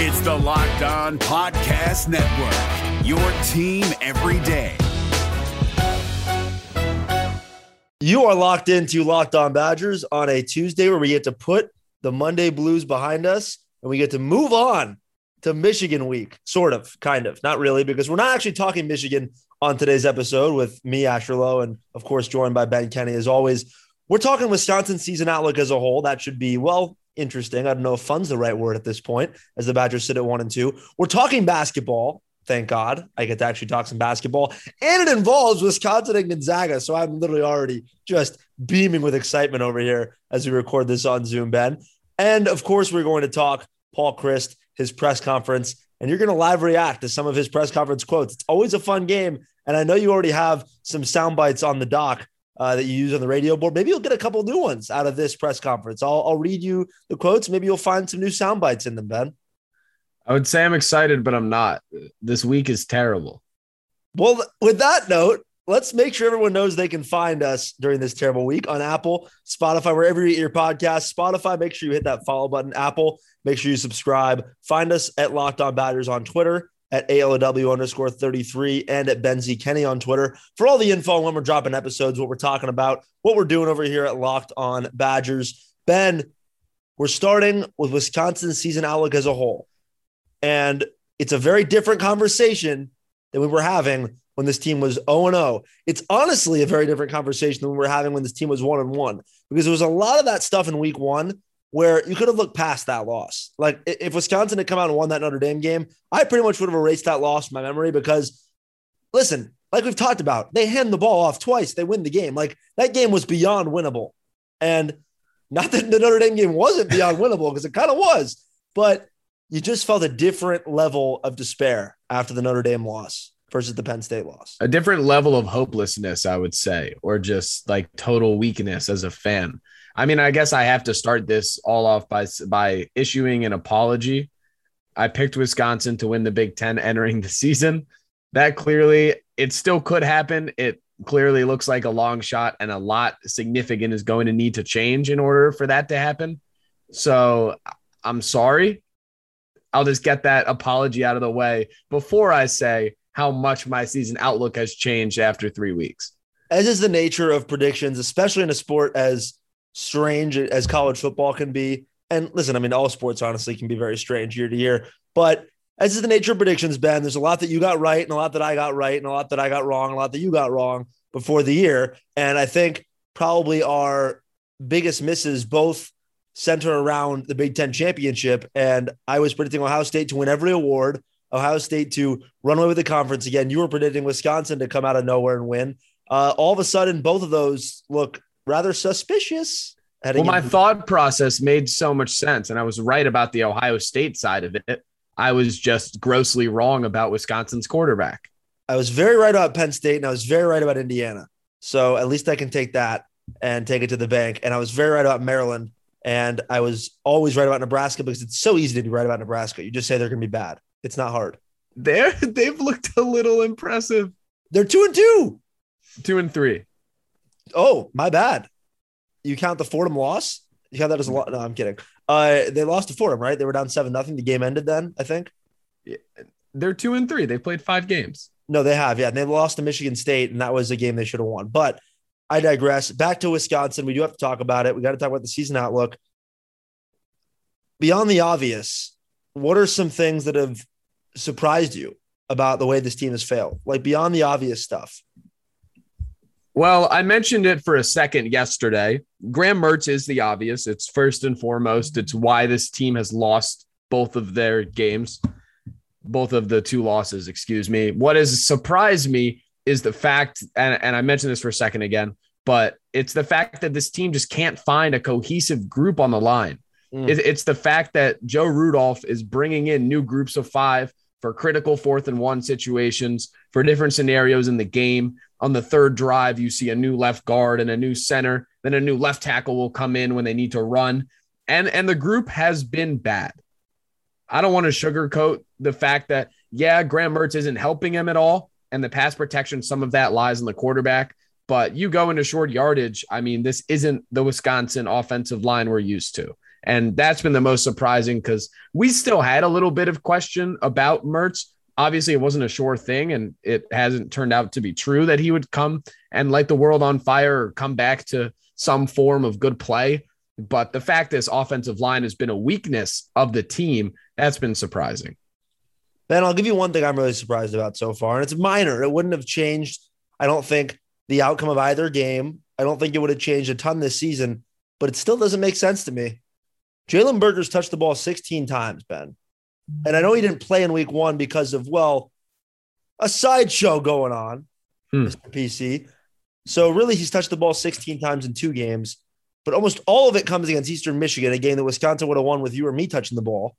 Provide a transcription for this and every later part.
It's the Locked On Podcast Network, your team every day. You are locked into Locked On Badgers on a Tuesday where we get to put the Monday blues behind us and we get to move on to Michigan week, sort of, kind of, not really, because we're not actually talking Michigan on today's episode with me, Asher Lowe, and of course, joined by Ben Kenny as always. We're talking Wisconsin season outlook as a whole. That should be, well, interesting. I don't know if fun's the right word at this point, as the Badgers sit at one and two. We're talking basketball. Thank God I get to actually talk some basketball. And it involves Wisconsin and Gonzaga. So I'm literally already just beaming with excitement over here as we record this on Zoom, Ben. And of course, we're going to talk Paul Chryst, his press conference, and you're going to live react to some of his press conference quotes. It's always a fun game. And I know you already have some sound bites on the dock uh, that you use on the radio board. Maybe you'll get a couple new ones out of this press conference. I'll, I'll read you the quotes. Maybe you'll find some new sound bites in them, Ben. I would say I'm excited, but I'm not. This week is terrible. Well, with that note, let's make sure everyone knows they can find us during this terrible week on Apple, Spotify, wherever you get your podcast. Spotify, make sure you hit that follow button. Apple, make sure you subscribe. Find us at Locked On Badgers on Twitter, at ALW underscore 33, and at Ben Z Kenny on Twitter for all the info when we're dropping episodes, what we're talking about, what we're doing over here at Locked On Badgers. Ben, we're starting with Wisconsin season outlook as a whole. And it's a very different conversation than we were having when this team was 0 0. It's honestly a very different conversation than we were having when this team was 1 1 because there was a lot of that stuff in week one where you could have looked past that loss. Like if Wisconsin had come out and won that Notre Dame game, I pretty much would have erased that loss from my memory because, listen, like we've talked about, they hand the ball off twice, they win the game. Like that game was beyond winnable. And not that the Notre Dame game wasn't beyond winnable because it kind of was, but you just felt a different level of despair after the Notre Dame loss versus the Penn State loss. A different level of hopelessness, I would say, or just like total weakness as a fan. I mean, I guess I have to start this all off by by issuing an apology. I picked Wisconsin to win the Big 10 entering the season. That clearly it still could happen. It clearly looks like a long shot and a lot significant is going to need to change in order for that to happen. So, I'm sorry. I'll just get that apology out of the way before I say how much my season outlook has changed after three weeks. As is the nature of predictions, especially in a sport as strange as college football can be. And listen, I mean, all sports honestly can be very strange year to year, but as is the nature of predictions, Ben, there's a lot that you got right and a lot that I got right and a lot that I got wrong, a lot that you got wrong before the year. And I think probably our biggest misses both center around the Big Ten championship. And I was predicting Ohio State to win every award, Ohio State to run away with the conference again. You were predicting Wisconsin to come out of nowhere and win. Uh, all of a sudden, both of those look rather suspicious. Well, my thought process made so much sense, and I was right about the Ohio State side of it. I was just grossly wrong about Wisconsin's quarterback. I was very right about Penn State, and I was very right about Indiana. So at least I can take that and take it to the bank. And I was very right about Maryland, and I was always right about Nebraska because it's so easy to be right about Nebraska. You just say they're going to be bad. It's not hard. They're they've looked a little impressive. They're two and two. Two and three. Oh, my bad. You count the Fordham loss? You count that as a lot? No, I'm kidding. Uh, they lost to Fordham, right? They were down seven nothing. The game ended then, I think. Yeah, they're two and three. They played five games. No, they have. Yeah, and they lost to Michigan State, and that was a game they should have won. But I digress. Back to Wisconsin. We do have to talk about it. We got to talk about the season outlook. Beyond the obvious, what are some things that have surprised you about the way this team has failed? Like beyond the obvious stuff. Well, I mentioned it for a second yesterday. Graham Mertz is the obvious. It's first and foremost. It's why this team has lost both of their games, both of the two losses, excuse me. What has surprised me is the fact, and, and I mentioned this for a second again, but it's the fact that this team just can't find a cohesive group on the line. Mm. It, it's the fact that Joe Rudolph is bringing in new groups of five for critical fourth and one situations, for different scenarios in the game. On the third drive, you see a new left guard and a new center. Then a new left tackle will come in when they need to run. And, and the group has been bad. I don't want to sugarcoat the fact that, yeah, Graham Mertz isn't helping him at all. And the pass protection, some of that lies in the quarterback. But you go into short yardage. I mean, this isn't the Wisconsin offensive line we're used to. And that's been the most surprising because we still had a little bit of question about Mertz. Obviously, it wasn't a sure thing, and it hasn't turned out to be true that he would come and light the world on fire or come back to some form of good play. But the fact this offensive line has been a weakness of the team, that's been surprising. Ben, I'll give you one thing I'm really surprised about so far, and it's minor. It wouldn't have changed, I don't think, the outcome of either game. I don't think it would have changed a ton this season, but it still doesn't make sense to me. Jalen Berger's touched the ball 16 times, Ben. And I know he didn't play in week one because of, well, a sideshow going on, hmm. Mr. PC. So really, he's touched the ball 16 times in two games, but almost all of it comes against Eastern Michigan, a game that Wisconsin would have won with you or me touching the ball.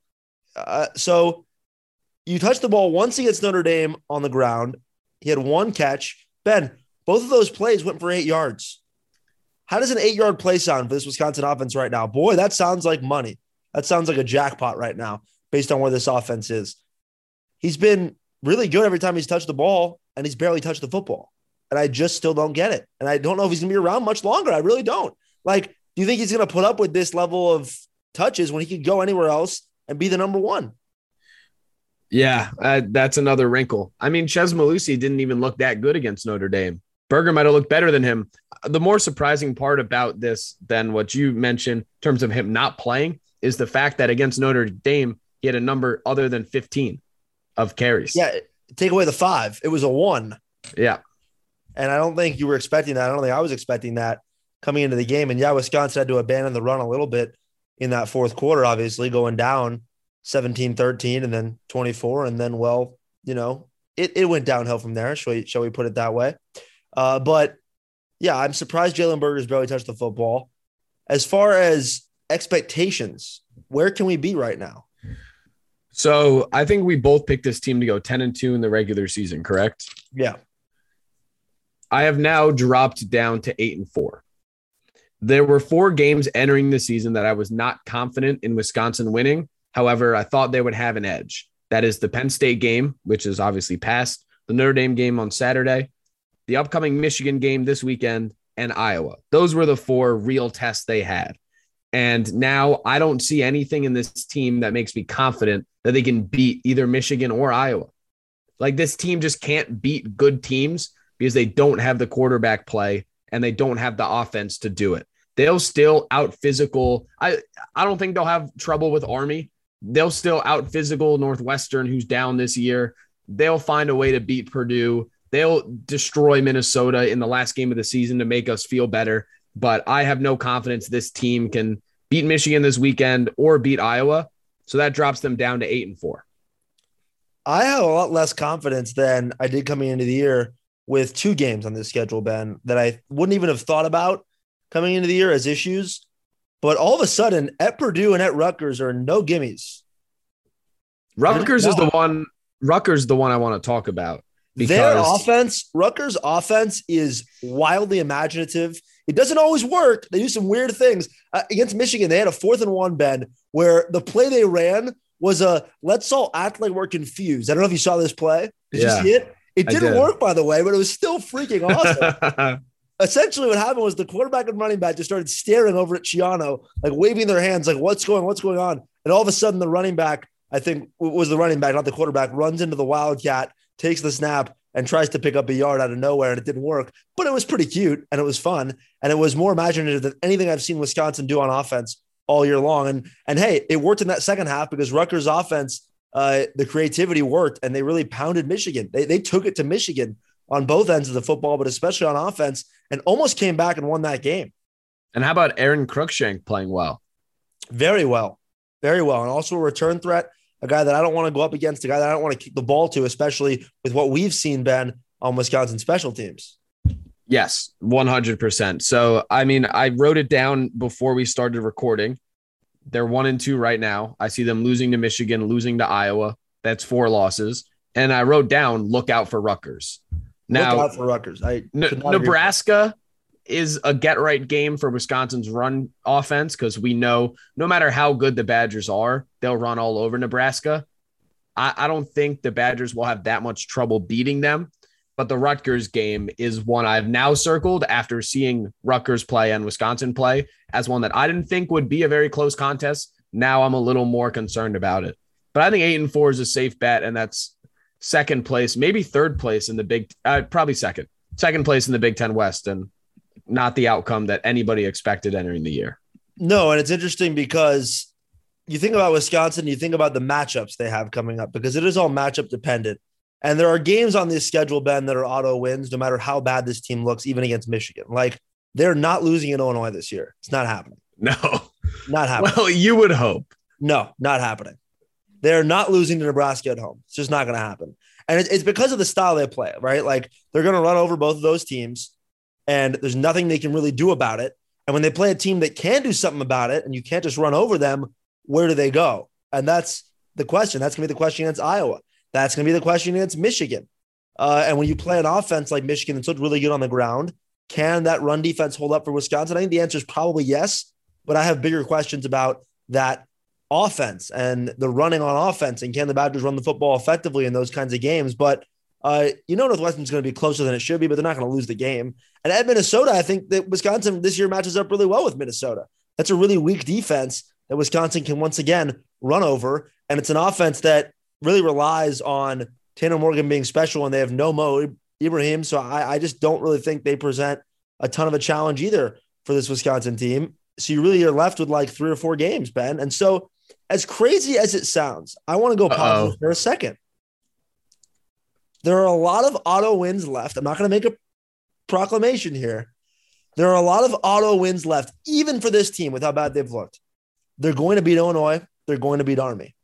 Uh, so you touched the ball once against Notre Dame on the ground. He had one catch. Ben, both of those plays went for eight yards. How does an eight yard play sound for this Wisconsin offense right now? Boy, that sounds like money. That sounds like a jackpot right now based on where this offense is. He's been really good every time he's touched the ball, and he's barely touched the football and I just still don't get it. And I don't know if he's going to be around much longer. I really don't. Like, do you think he's going to put up with this level of touches when he could go anywhere else and be the number one? Yeah, uh, that's another wrinkle. I mean, Chez Mellusi didn't even look that good against Notre Dame. Berger might have looked better than him. The more surprising part about this than what you mentioned in terms of him not playing is the fact that against Notre Dame, he had a number other than 15 of carries. Yeah, take away the five. It was a one. Yeah. And I don't think you were expecting that. I don't think I was expecting that coming into the game. And yeah, Wisconsin had to abandon the run a little bit in that fourth quarter, obviously going down 17 13 and then 24. And then, well, you know, it, it went downhill from there. Shall we, shall we put it that way? Uh, but yeah, I'm surprised Jalen Berger's barely touched the football. As far as expectations, where can we be right now? So I think we both picked this team to go 10 and 2 in the regular season, correct? Yeah. I have now dropped down to eight and four. There were four games entering the season that I was not confident in Wisconsin winning. However, I thought they would have an edge. That is the Penn State game, which is obviously past, the Notre Dame game on Saturday, the upcoming Michigan game this weekend, and Iowa. Those were the four real tests they had. And now I don't see anything in this team that makes me confident that they can beat either Michigan or Iowa. Like this team just can't beat good teams because they don't have the quarterback play and they don't have the offense to do it. They'll still out physical. I I don't think they'll have trouble with Army. They'll still out physical Northwestern, who's down this year. They'll find a way to beat Purdue. They'll destroy Minnesota in the last game of the season to make us feel better. But I have no confidence this team can beat Michigan this weekend or beat Iowa. So that drops them down to eight and four. I have a lot less confidence than I did coming into the year with two games on this schedule, Ben, that I wouldn't even have thought about coming into the year as issues. But all of a sudden, at Purdue and at Rutgers are no gimmies. Rutgers is the one. Rutgers is the one I want to talk about. Because Their offense, Rutgers' offense is wildly imaginative. It doesn't always work. They do some weird things. Uh, against Michigan, they had a fourth and one, bend where the play they ran was a let's all act like we're confused. I don't know if you saw this play. Did yeah. you see it? It didn't did. work, by the way, but it was still freaking awesome. Essentially, what happened was the quarterback and running back just started staring over at Schiano, like waving their hands, like, what's going, what's going on? And all of a sudden, the running back, I think was the running back, not the quarterback, runs into the Wildcat, takes the snap, and tries to pick up a yard out of nowhere, and it didn't work. But it was pretty cute and it was fun. And it was more imaginative than anything I've seen Wisconsin do on offense all year long. And and hey, it worked in that second half because Rutgers offense uh, the creativity worked and they really pounded Michigan. They, they took it to Michigan on both ends of the football, but especially on offense, and almost came back and won that game. And how about Aron Cruickshank playing well? Very well. Very well. And also a return threat, a guy that I don't want to go up against, a guy that I don't want to kick the ball to, especially with what we've seen, Ben, on Wisconsin special teams. Yes, 100%. So, I mean, I wrote it down before we started recording. They're one and two right now. I see them losing to Michigan, losing to Iowa. That's four losses. And I wrote down, look out for Rutgers. Now, look out for Rutgers. I N- Nebraska is a get right game for Wisconsin's run offense because we know no matter how good the Badgers are, they'll run all over Nebraska. I, I don't think the Badgers will have that much trouble beating them. but the Rutgers game is one I've now circled after seeing Rutgers play and Wisconsin play as one that I didn't think would be a very close contest. Now I'm a little more concerned about it. But I think eight and four is a safe bet, and that's second place, maybe third place in the Big, uh, probably second, second place in the Big Ten West, and not the outcome that anybody expected entering the year. No, and it's interesting because you think about Wisconsin, you think about the matchups they have coming up because it is all matchup dependent. And there are games on this schedule, Ben, that are auto wins, no matter how bad this team looks, even against Michigan. Like they're not losing in Illinois this year. It's not happening. No, not happening. Well, you would hope. No, not happening. They're not losing to Nebraska at home. It's just not going to happen. And it's because of the style they play, right? Like they're going to run over both of those teams, and there's nothing they can really do about it. And when they play a team that can do something about it, and you can't just run over them, where do they go? And that's the question. That's going to be the question against Iowa. That's going to be the question against Michigan. Uh, and when you play an offense like Michigan that's looked really good on the ground, can that run defense hold up for Wisconsin? I think the answer is probably yes, but I have bigger questions about that offense and the running on offense and can the Badgers run the football effectively in those kinds of games? But uh, you know Northwestern's going to be closer than it should be, but they're not going to lose the game. And at Minnesota, I think that Wisconsin this year matches up really well with Minnesota. That's a really weak defense that Wisconsin can once again run over, and it's an offense that really relies on Tanner Morgan being special, and they have no Mo Ibrahim. So I, I just don't really think they present a ton of a challenge either for this Wisconsin team. So you really are left with like three or four games, Ben. And so, as crazy as it sounds, I want to go positive for a second. There are a lot of auto wins left. I'm not going to make a proclamation here. There are a lot of auto wins left, even for this team with how bad they've looked. They're going to beat Illinois. They're going to beat Army.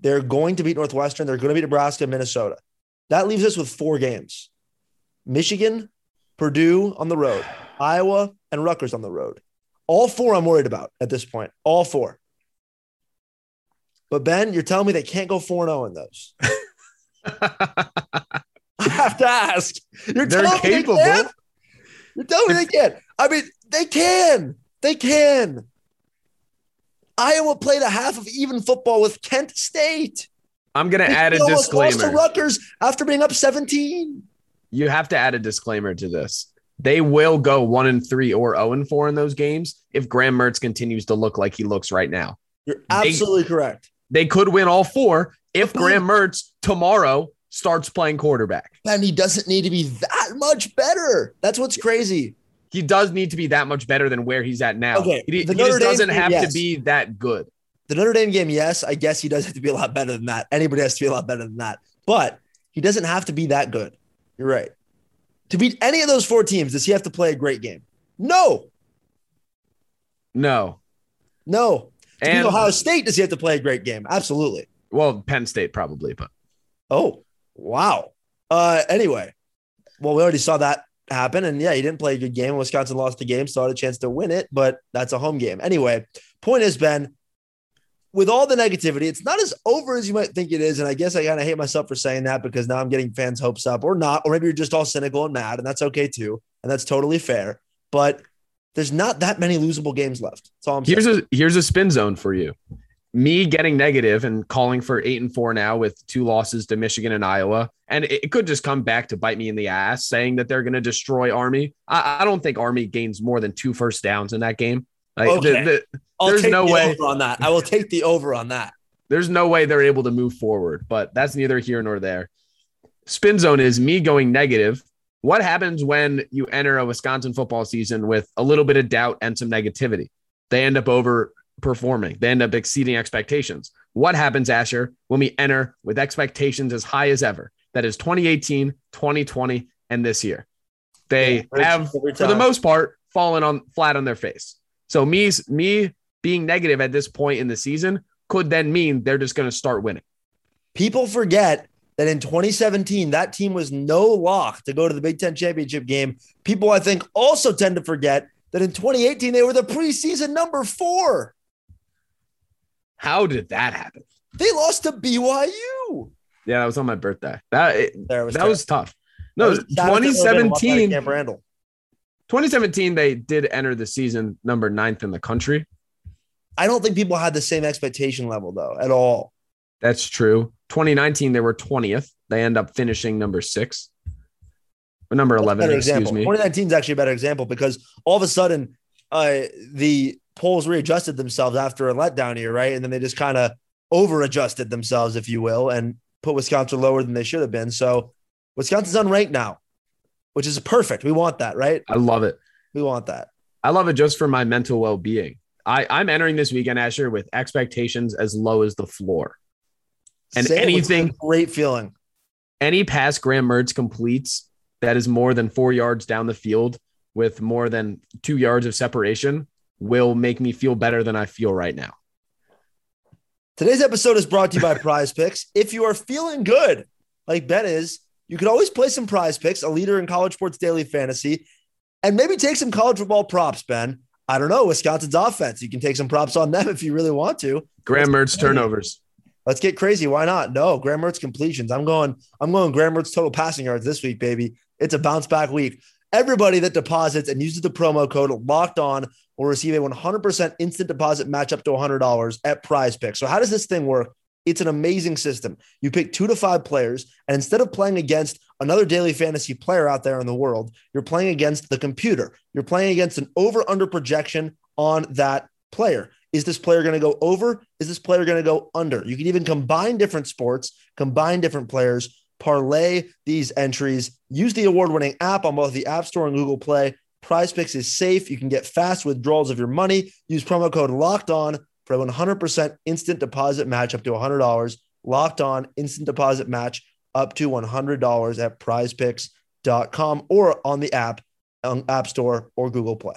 They're going to beat Northwestern. They're going to beat Nebraska, and Minnesota. That leaves us with four games Michigan, Purdue on the road, Iowa, and Rutgers on the road. All four I'm worried about at this point. All four. But Ben, you're telling me they can't go 4 0 in those. I have to ask. You're They're telling capable. me they can? You're telling me they can. I mean, they can. They can. Iowa played a half of even football with Kent State. I'm going to add a almost lost to disclaimer. Rutgers after being up 17. You have to add a disclaimer to this. They will go one and three or 0 and four in those games if Graham Mertz continues to look like he looks right now. You're absolutely correct. They could win all four if Graham Mertz tomorrow starts playing quarterback. And he doesn't need to be that much better. That's what's crazy. He does need to be that much better than where he's at now. Okay, He, the he just doesn't game, have yes. to be that good. The Notre Dame game, yes, I guess he does have to be a lot better than that. Anybody has to be a lot better than that. But he doesn't have to be that good. You're right. To beat any of those four teams, does he have to play a great game? No, No. no. To And beat Ohio State, does he have to play a great game? Absolutely. well, Penn State probably, but Oh, wow. Uh, anyway, well, we already saw that happen. And yeah, he didn't play a good game. Wisconsin lost the game, so had a chance to win it, but that's a home game. Anyway, point is, Ben, with all the negativity, it's not as over as you might think it is. And I guess I kind of hate myself for saying that because now I'm getting fans' hopes up or not, or maybe you're just all cynical and mad, and that's okay too. And that's totally fair. But there's not that many losable games left. That's all I'm saying. here's a here's a spin zone for you. Me getting negative and calling for eight and four now with two losses to Michigan and Iowa, and it, it could just come back to bite me in the ass, saying that they're going to destroy Army. I, I don't think Army gains more than two first downs in that game. Like, the- Okay. the- I'll there's take no the way- over on that. I will take the over on that. there's no way they're able to move forward, but that's neither here nor there. Spin zone is me going negative. What happens when you enter a Wisconsin football season with a little bit of doubt and some negativity? They end up overperforming, they end up exceeding expectations. What happens, Asher, when we enter with expectations as high as ever? That is 2018, 2020, and this year. They Yeah, have, for the most part, fallen on flat on their face. So me, me being negative at this point in the season could then mean they're just going to start winning. People forget that in 2017, that team was no lock to go to the Big Ten championship game. People, I think, also tend to forget that in 2018, they were the preseason number four. How did that happen? They lost to BYU. Yeah, that was on my birthday. That it- There was that was tough. No, was sad if it would've been lost out of 2017. Camp Randall. 2017, they did enter the season number ninth in the country. I don't think people had the same expectation level though at all. That's true. 2019, they were 20th. They end up finishing number six. Number 11, excuse example. me. 2019 is actually a better example because all of a sudden uh, the polls readjusted themselves after a letdown year, right? And then they just kind of over adjusted themselves, if you will, and put Wisconsin lower than they should have been. So Wisconsin's unranked now, which is perfect. We want that, right? I love it. We want that. I love it just for my mental well being. I, I'm entering this weekend, Asher, with expectations as low as the floor. And Say anything- great feeling. Any pass Graham Mertz completes that is more than four yards down the field with more than two yards of separation will make me feel better than I feel right now. Today's episode is brought to you by Prize Picks. If you are feeling good, like Ben is, you could always play some Prize Picks, a leader in college sports daily fantasy, and maybe take some college football props, Ben. I don't know, Wisconsin's offense. You can take some props on them if you really want to. Graham Mertz turnovers. Let's get crazy. Why not? No, Graham Mertz completions. I'm going, I'm going Graham Mertz total passing yards this week, baby. It's a bounce back week. Everybody that deposits and uses the promo code locked on will receive a 100% instant deposit match up to $100 at prize pick. So, how does this thing work? It's an amazing system. You pick two to five players, and instead of playing against another daily fantasy player out there in the world, you're playing against the computer. You're playing against an over under projection on that player. Is this player going to go over? Is this player going to go under? You can even combine different sports, combine different players, parlay these entries. Use the award winning app on both the App Store and Google Play. Prize Picks is safe. You can get fast withdrawals of your money. Use promo code locked on for a 100% instant deposit match up to $100. Locked on instant deposit match up to $100 at prizepicks.com or on the app, on App Store or Google Play.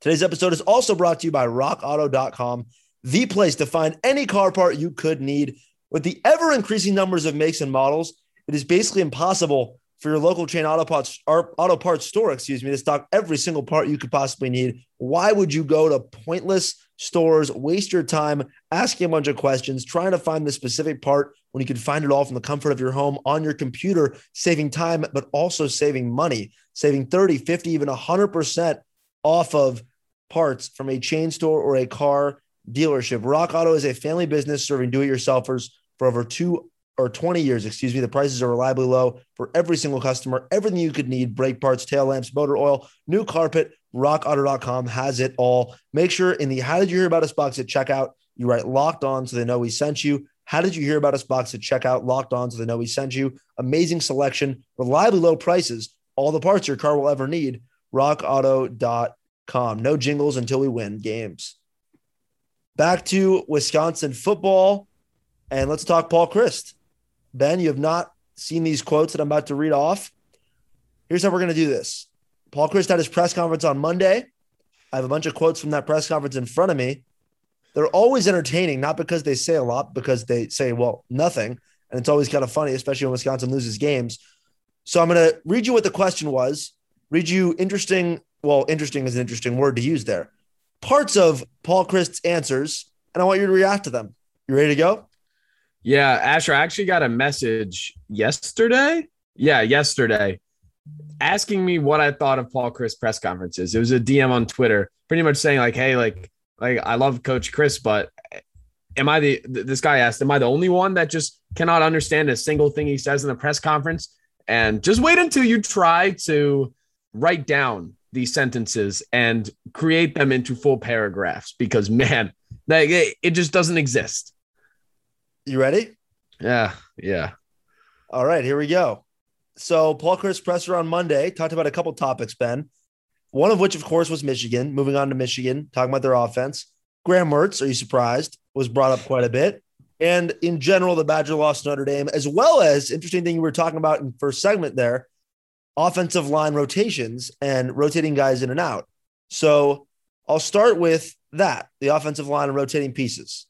Today's episode is also brought to you by rockauto.com, the place to find any car part you could need. With the ever increasing numbers of makes and models, it is basically impossible for your local chain auto parts, auto parts store, excuse me, to stock every single part you could possibly need. Why would you go to pointless stores, waste your time asking a bunch of questions, trying to find the specific part when you could find it all from the comfort of your home on your computer, saving time, but also saving money, saving 30, 50, even 100% off of parts from a chain store or a car dealership. Rock Auto is a family business serving do-it-yourselfers for over two or 20 years, excuse me. The prices are reliably low for every single customer. Everything you could need, brake parts, tail lamps, motor oil, new carpet, rockauto.com has it all. Make sure in the how did you hear about us box at checkout, you write locked on so they know we sent you. How did you hear about us box at checkout? Locked on so they know we sent you. Amazing selection, reliably low prices, all the parts your car will ever need. rockauto.com. No jingles until we win games. Back to Wisconsin football. And let's talk Paul Chryst. Ben, you have not seen these quotes that I'm about to read off. Here's how we're going to do this Paul Chryst had his press conference on Monday. I have a bunch of quotes from that press conference in front of me. They're always entertaining, not because they say a lot, because they say, well, nothing. And it's always kind of funny, especially when Wisconsin loses games. So I'm going to read you what the question was, read you interesting. Well, interesting is an interesting word to use there. Parts of Paul Chryst's answers, and I want you to react to them. You ready to go? Yeah, Asher, I actually got a message yesterday. Yeah, yesterday, asking me what I thought of Paul Chryst press conferences. It was a DM on Twitter, pretty much saying like, "Hey, like, like I love Coach Chryst, but am I the?" This guy asked, "Am I the only one that just cannot understand a single thing he says in the press conference?" And just wait until you try to write down these sentences and create them into full paragraphs, because man, like it, just doesn't exist. You ready? Yeah, yeah. All right, here we go. So Paul Chryst presser on Monday talked about a couple topics, Ben. One of which, of course, was Michigan. Moving on to Michigan, talking about their offense. Graham Mertz, are you surprised? Was brought up quite a bit. And in general, the Badger lost Notre Dame, as well as interesting thing you were talking about in first segment there, offensive line rotations and rotating guys in and out. So I'll start with that, the offensive line and rotating pieces.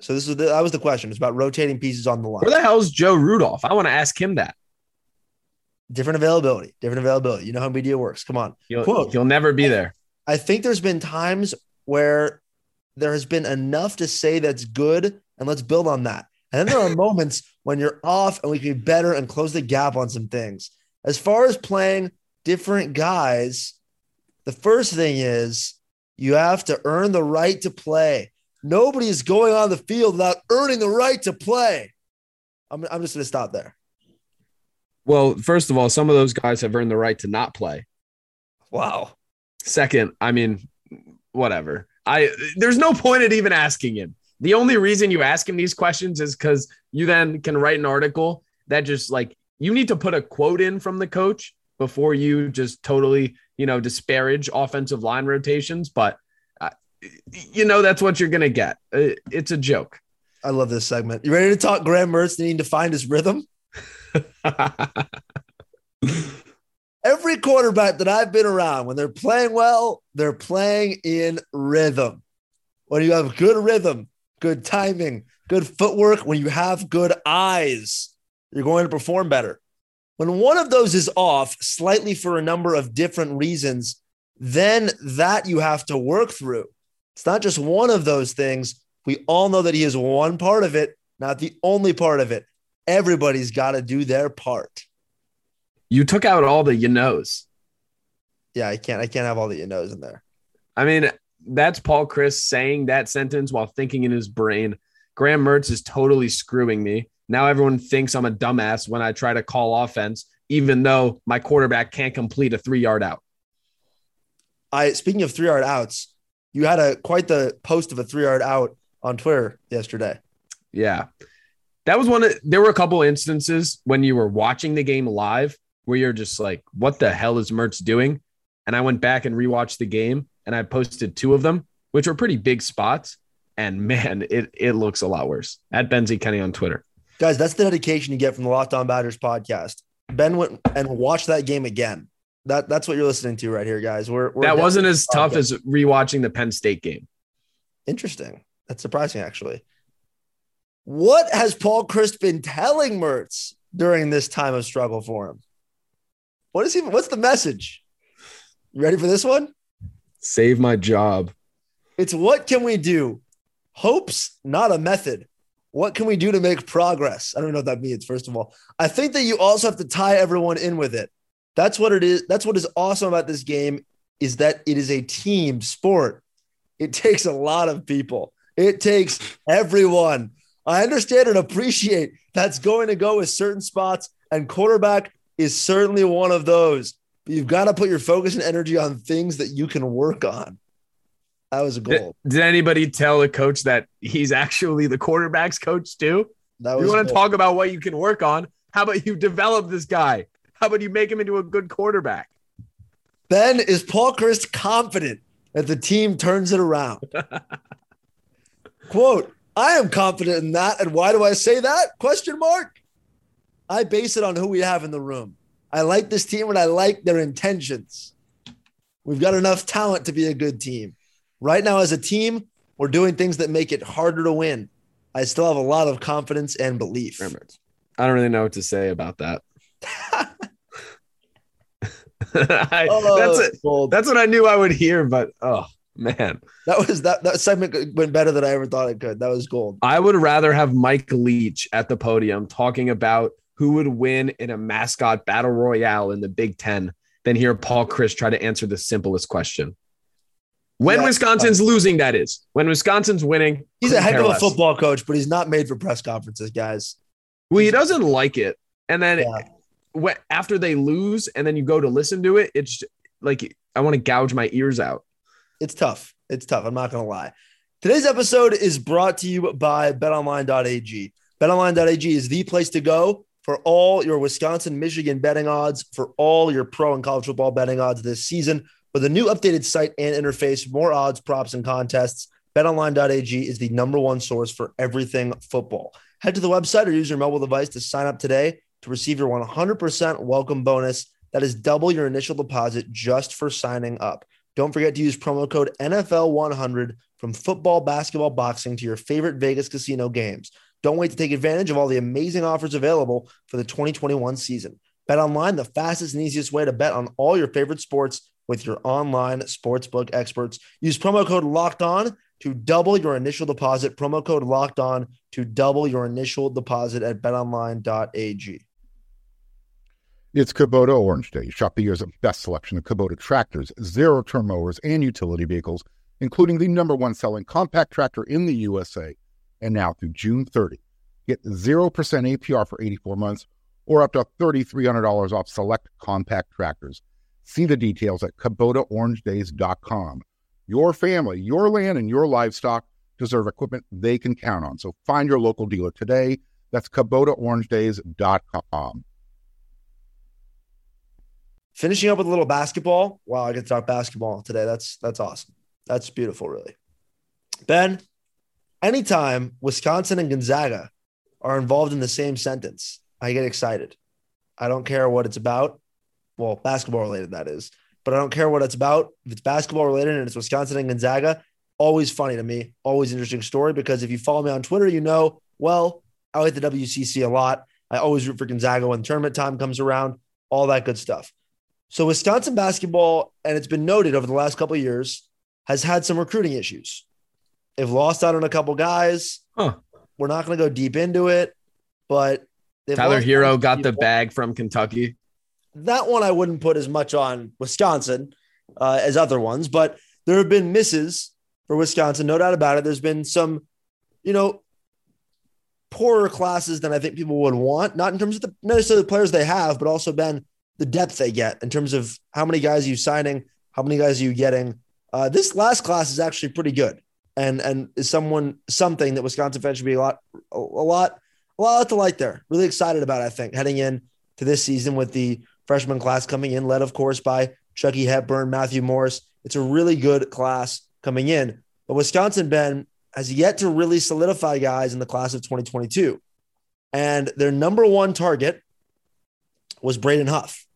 So this is the, that was the question. It's about rotating pieces on the line. Where the hell's Joe Rudolph? I want to ask him that. different availability, different availability. You know how media works. Come on. He'll, Quote. he'll never be there. I think there's been times where there has been enough to say that's good, and let's build on that. And then there are moments when you're off and we can be better and close the gap on some things. As far as playing different guys, the first thing is you have to earn the right to play. Nobody is going on the field without earning the right to play. I'm, I'm just going to stop there. Well, first of all, some of those guys have earned the right to not play. Wow. Second, I mean, whatever. I there's no point in even asking him. The only reason you ask him these questions is because you then can write an article that just like you need to put a quote in from the coach before you just totally, you know, disparage offensive line rotations. But, uh, you know, that's what you're going to get. Uh, it's a joke. I love this segment. You ready to talk Graham Mertz needing to find his rhythm? Every quarterback that I've been around, when they're playing well, they're playing in rhythm. When you have good rhythm, good timing, good footwork, when you have good eyes, you're going to perform better. When one of those is off slightly for a number of different reasons, then that you have to work through. It's not just one of those things. We all know that he is one part of it, not the only part of it. Everybody's got to do their part. You took out all the you knows. Yeah, I can't. I can't have all the you knows in there. I mean, that's Paul Chryst saying that sentence while thinking in his brain. Graham Mertz is totally screwing me. Now everyone thinks I'm a dumbass when I try to call offense, even though my quarterback can't complete a three yard out. I speaking of three yard outs, you had a quite the post of a three yard out on Twitter yesterday. Yeah. That was one of there were a couple instances when you were watching the game live where you're just like, what the hell is Mertz doing? And I went back and rewatched the game and I posted two of them, which were pretty big spots. And man, it it looks a lot worse. At Benzie Kenny on Twitter. Guys, that's the dedication you get from the Locked On Badgers podcast. Ben went and watched that game again. That that's what you're listening to right here, guys. We're, we're that wasn't as tough as rewatching the Penn State game. Interesting. That's surprising, actually. What has Paul Chryst been telling Mertz during this time of struggle for him? What is he? What's the message? You ready for this one? Save my job. It's what can we do? Hopes, not a method. What can we do to make progress? I don't know what that means, first of all. I think that you also have to tie everyone in with it. That's what it is. That's what is awesome about this game is that it is a team sport. It takes a lot of people. It takes everyone. I understand and appreciate that's going to go with certain spots, and quarterback is certainly one of those. But you've got to put your focus and energy on things that you can work on. That was a goal. Did, did anybody tell the coach that he's actually the quarterback's coach too? That was you want to talk about what you can work on? How about you develop this guy? How about you make him into a good quarterback? Ben, is Paul Chryst confident that the team turns it around? Quote, I am confident in that. And why do I say that? Question mark. I base it on who we have in the room. I like this team and I like their intentions. We've got enough talent to be a good team. Right now, as a team, we're doing things that make it harder to win. I still have a lot of confidence and belief. I don't really know what to say about that. I, oh, that's it. That's what I knew I would hear, but oh man, that was that that segment went better than I ever thought it could. That was gold. I would rather have Mike Leach at the podium talking about who would win in a mascot battle royale in the Big Ten than hear Paul Chryst try to answer the simplest question. When yeah, Wisconsin's losing, that is. When Wisconsin's winning, he's a heck of a football coach, but he's not made for press conferences, guys. Well, he doesn't like it. And then yeah. after they lose, and then you go to listen to it, it's like I want to gouge my ears out. It's tough. It's tough. I'm not going to lie. Today's episode is brought to you by betonline.ag. Betonline.ag is the place to go for all your Wisconsin, Michigan betting odds, for all your pro and college football betting odds this season. With a new updated site and interface, more odds, props, and contests, betonline.ag is the number one source for everything football. Head to the website or use your mobile device to sign up today to receive your 100% welcome bonus. That is double your initial deposit just for signing up. Don't forget to use promo code NFL100 from football, basketball, boxing to your favorite Vegas casino games. Don't wait to take advantage of all the amazing offers available for the 2021 season. Bet online, the fastest and easiest way to bet on all your favorite sports with your online sportsbook experts. Use promo code locked on to double your initial deposit. Promo code locked on to double your initial deposit at betonline.ag. It's Kubota Orange Day. Shop the year's best selection of Kubota tractors, zero turn mowers, and utility vehicles, including the number one selling compact tractor in the USA. And now through June 30, get 0% APR for 84 months or up to $3,300 off select compact tractors. See the details at KubotaOrangeDays.com. Your family, your land, and your livestock deserve equipment they can count on. So find your local dealer today. That's KubotaOrangeDays.com. Finishing up with a little basketball. Wow, I get to talk basketball today. That's that's awesome. That's beautiful, really. Ben, anytime Wisconsin and Gonzaga are involved in the same sentence, I get excited. I don't care what it's about. Well, basketball related, that is. But I don't care what it's about. If it's basketball related and it's Wisconsin and Gonzaga, always funny to me, always interesting story. Because if you follow me on Twitter, you know, well, I like the WCC a lot. I always root for Gonzaga when tournament time comes around, all that good stuff. So Wisconsin basketball, and it's been noted over the last couple of years, has had some recruiting issues. They've lost out on a couple guys. Huh. We're not going to go deep into it, but Tyler Herro got the bag from Kentucky. That one I wouldn't put as much on Wisconsin uh, as other ones, but there have been misses for Wisconsin, no doubt about it. There's been some, you know, poorer classes than I think people would want, not in terms of the necessarily the players they have, but also been the depth they get in terms of how many guys are you signing, how many guys are you getting. Uh, this last class is actually pretty good, and and is someone something that Wisconsin fans should be a lot, a, a lot, a lot to like there. Really excited about. I think heading in to this season with the freshman class coming in, led of course by Chucky Hepburn, Matthew Mors. It's a really good class coming in, but Wisconsin Ben has yet to really solidify guys in the class of 2022, and their number one target was Braden Huff,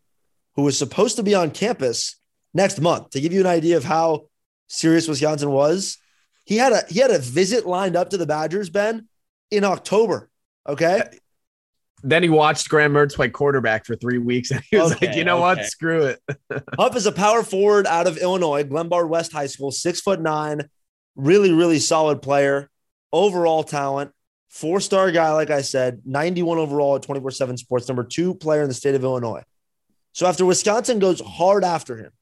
who was supposed to be on campus next month. To give you an idea of how serious Wisconsin was, he had a he had a visit lined up to the Badgers, Ben, in October. Okay. Then he watched Graham Mertz play quarterback for three weeks, and he was Okay, like, "You know okay. what? Screw it." Huff is a power forward out of Illinois, Glenbard West High School, six foot nine, really, really solid player, overall talent, four star guy, like I said, 91 overall at 24 7 sports, number two player in the state of Illinois. So after Wisconsin goes hard after him,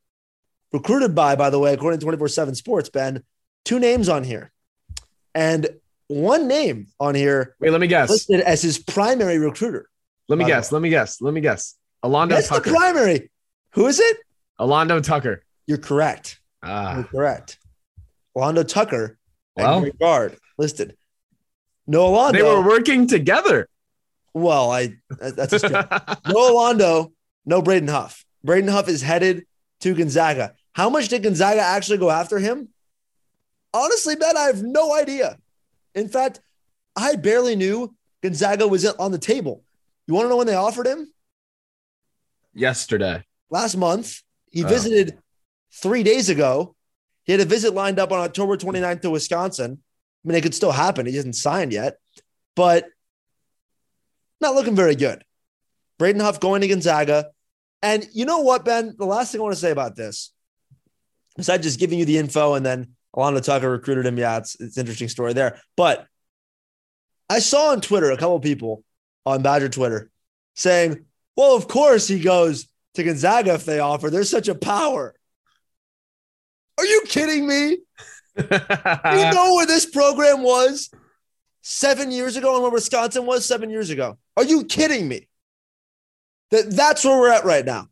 recruited by, by the way, according to 24 7 sports, Ben, two names on here. And one name on here Wait, let me guess. listed as his primary recruiter. Let me guess. Let me guess. Let me guess. Alando That's the primary. Who is it? Alando Tucker. You're correct. You're Ah, correct. Alando Tucker Well. and guard listed. No Alando. they were working together. well, I that's a stretch. no Alando, no Braden Huff. Braden Huff is headed to Gonzaga. How much did Gonzaga actually go after him? Honestly, Ben, I have no idea. In fact, I barely knew Gonzaga was on the table. You want to know when they offered him? Yesterday. last month. He Oh. visited three days ago. He had a visit lined up on October 29th to Wisconsin. I mean, it could still happen. He hasn't signed yet, but not looking very good. Braden Huff going to Gonzaga. And you know what, Ben? The last thing I want to say about this, besides just giving you the info and then Alando Tucker recruited him. Yeah, it's, it's an interesting story there. But I saw on Twitter a couple people on Badger Twitter saying, well, of course he goes to Gonzaga if they offer. There's such a power. Are you kidding me? you know where this program was seven years ago and where Wisconsin was seven years ago? Are you kidding me? That that's where we're at right now.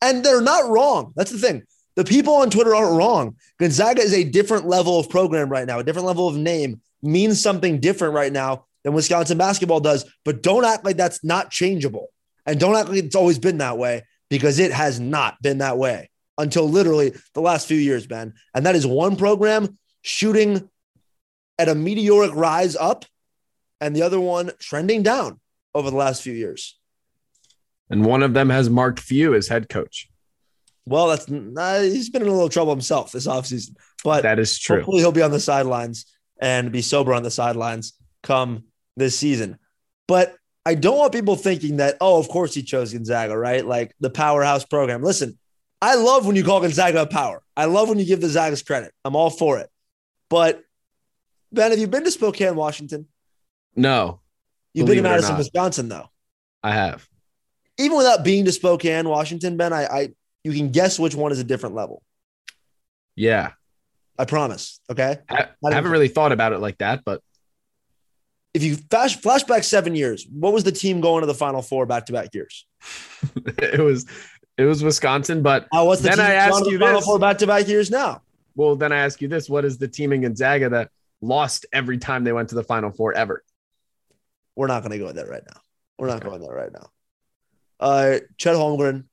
And they're not wrong. That's the thing. The people on Twitter aren't wrong. Gonzaga is a different level of program right now, a different level of name, means something different right now than Wisconsin basketball does. But don't act like that's not changeable. And don't act like it's always been that way because it has not been that way until literally the last few years, Ben. And that is one program shooting at a meteoric rise up and the other one trending down over the last few years. and one of them has Mark Few as head coach. Well, that's uh, he's been in a little trouble himself this offseason, but That is true. hopefully he'll be on the sidelines and be sober on the sidelines come this season. But I don't want people thinking that, oh, of course he chose Gonzaga, right? Like the powerhouse program. Listen, I love when you call Gonzaga a power. I love when you give the Zagas credit. I'm all for it. But Ben, have you been to Spokane, Washington? No, You've been to Madison. Wisconsin, though. I have. Even without being to Spokane, Washington, Ben, I, I you can guess which one is a different level. Yeah. I promise. Okay. I, I haven't really thought about it like that, but if you flash flashback seven years, what was the team going to the Final Four back to back years? it was it was Wisconsin, but Now, what's the Then I ask you the Final this. Four back to back years now? well, then I ask you this: What is the team in Gonzaga that lost every time they went to the Final Four ever? We're not going to go there right now. We're not going there right now. Uh, Chet Holmgren,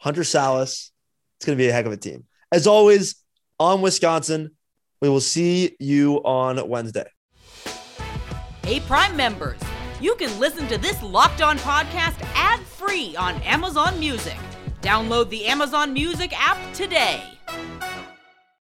Hunter Sallis. It's going to be a heck of a team. As always, on Wisconsin, we will see you on Wednesday. Hey, Prime members, you can listen to this locked on podcast ad free on Amazon Music. Download the Amazon Music app today.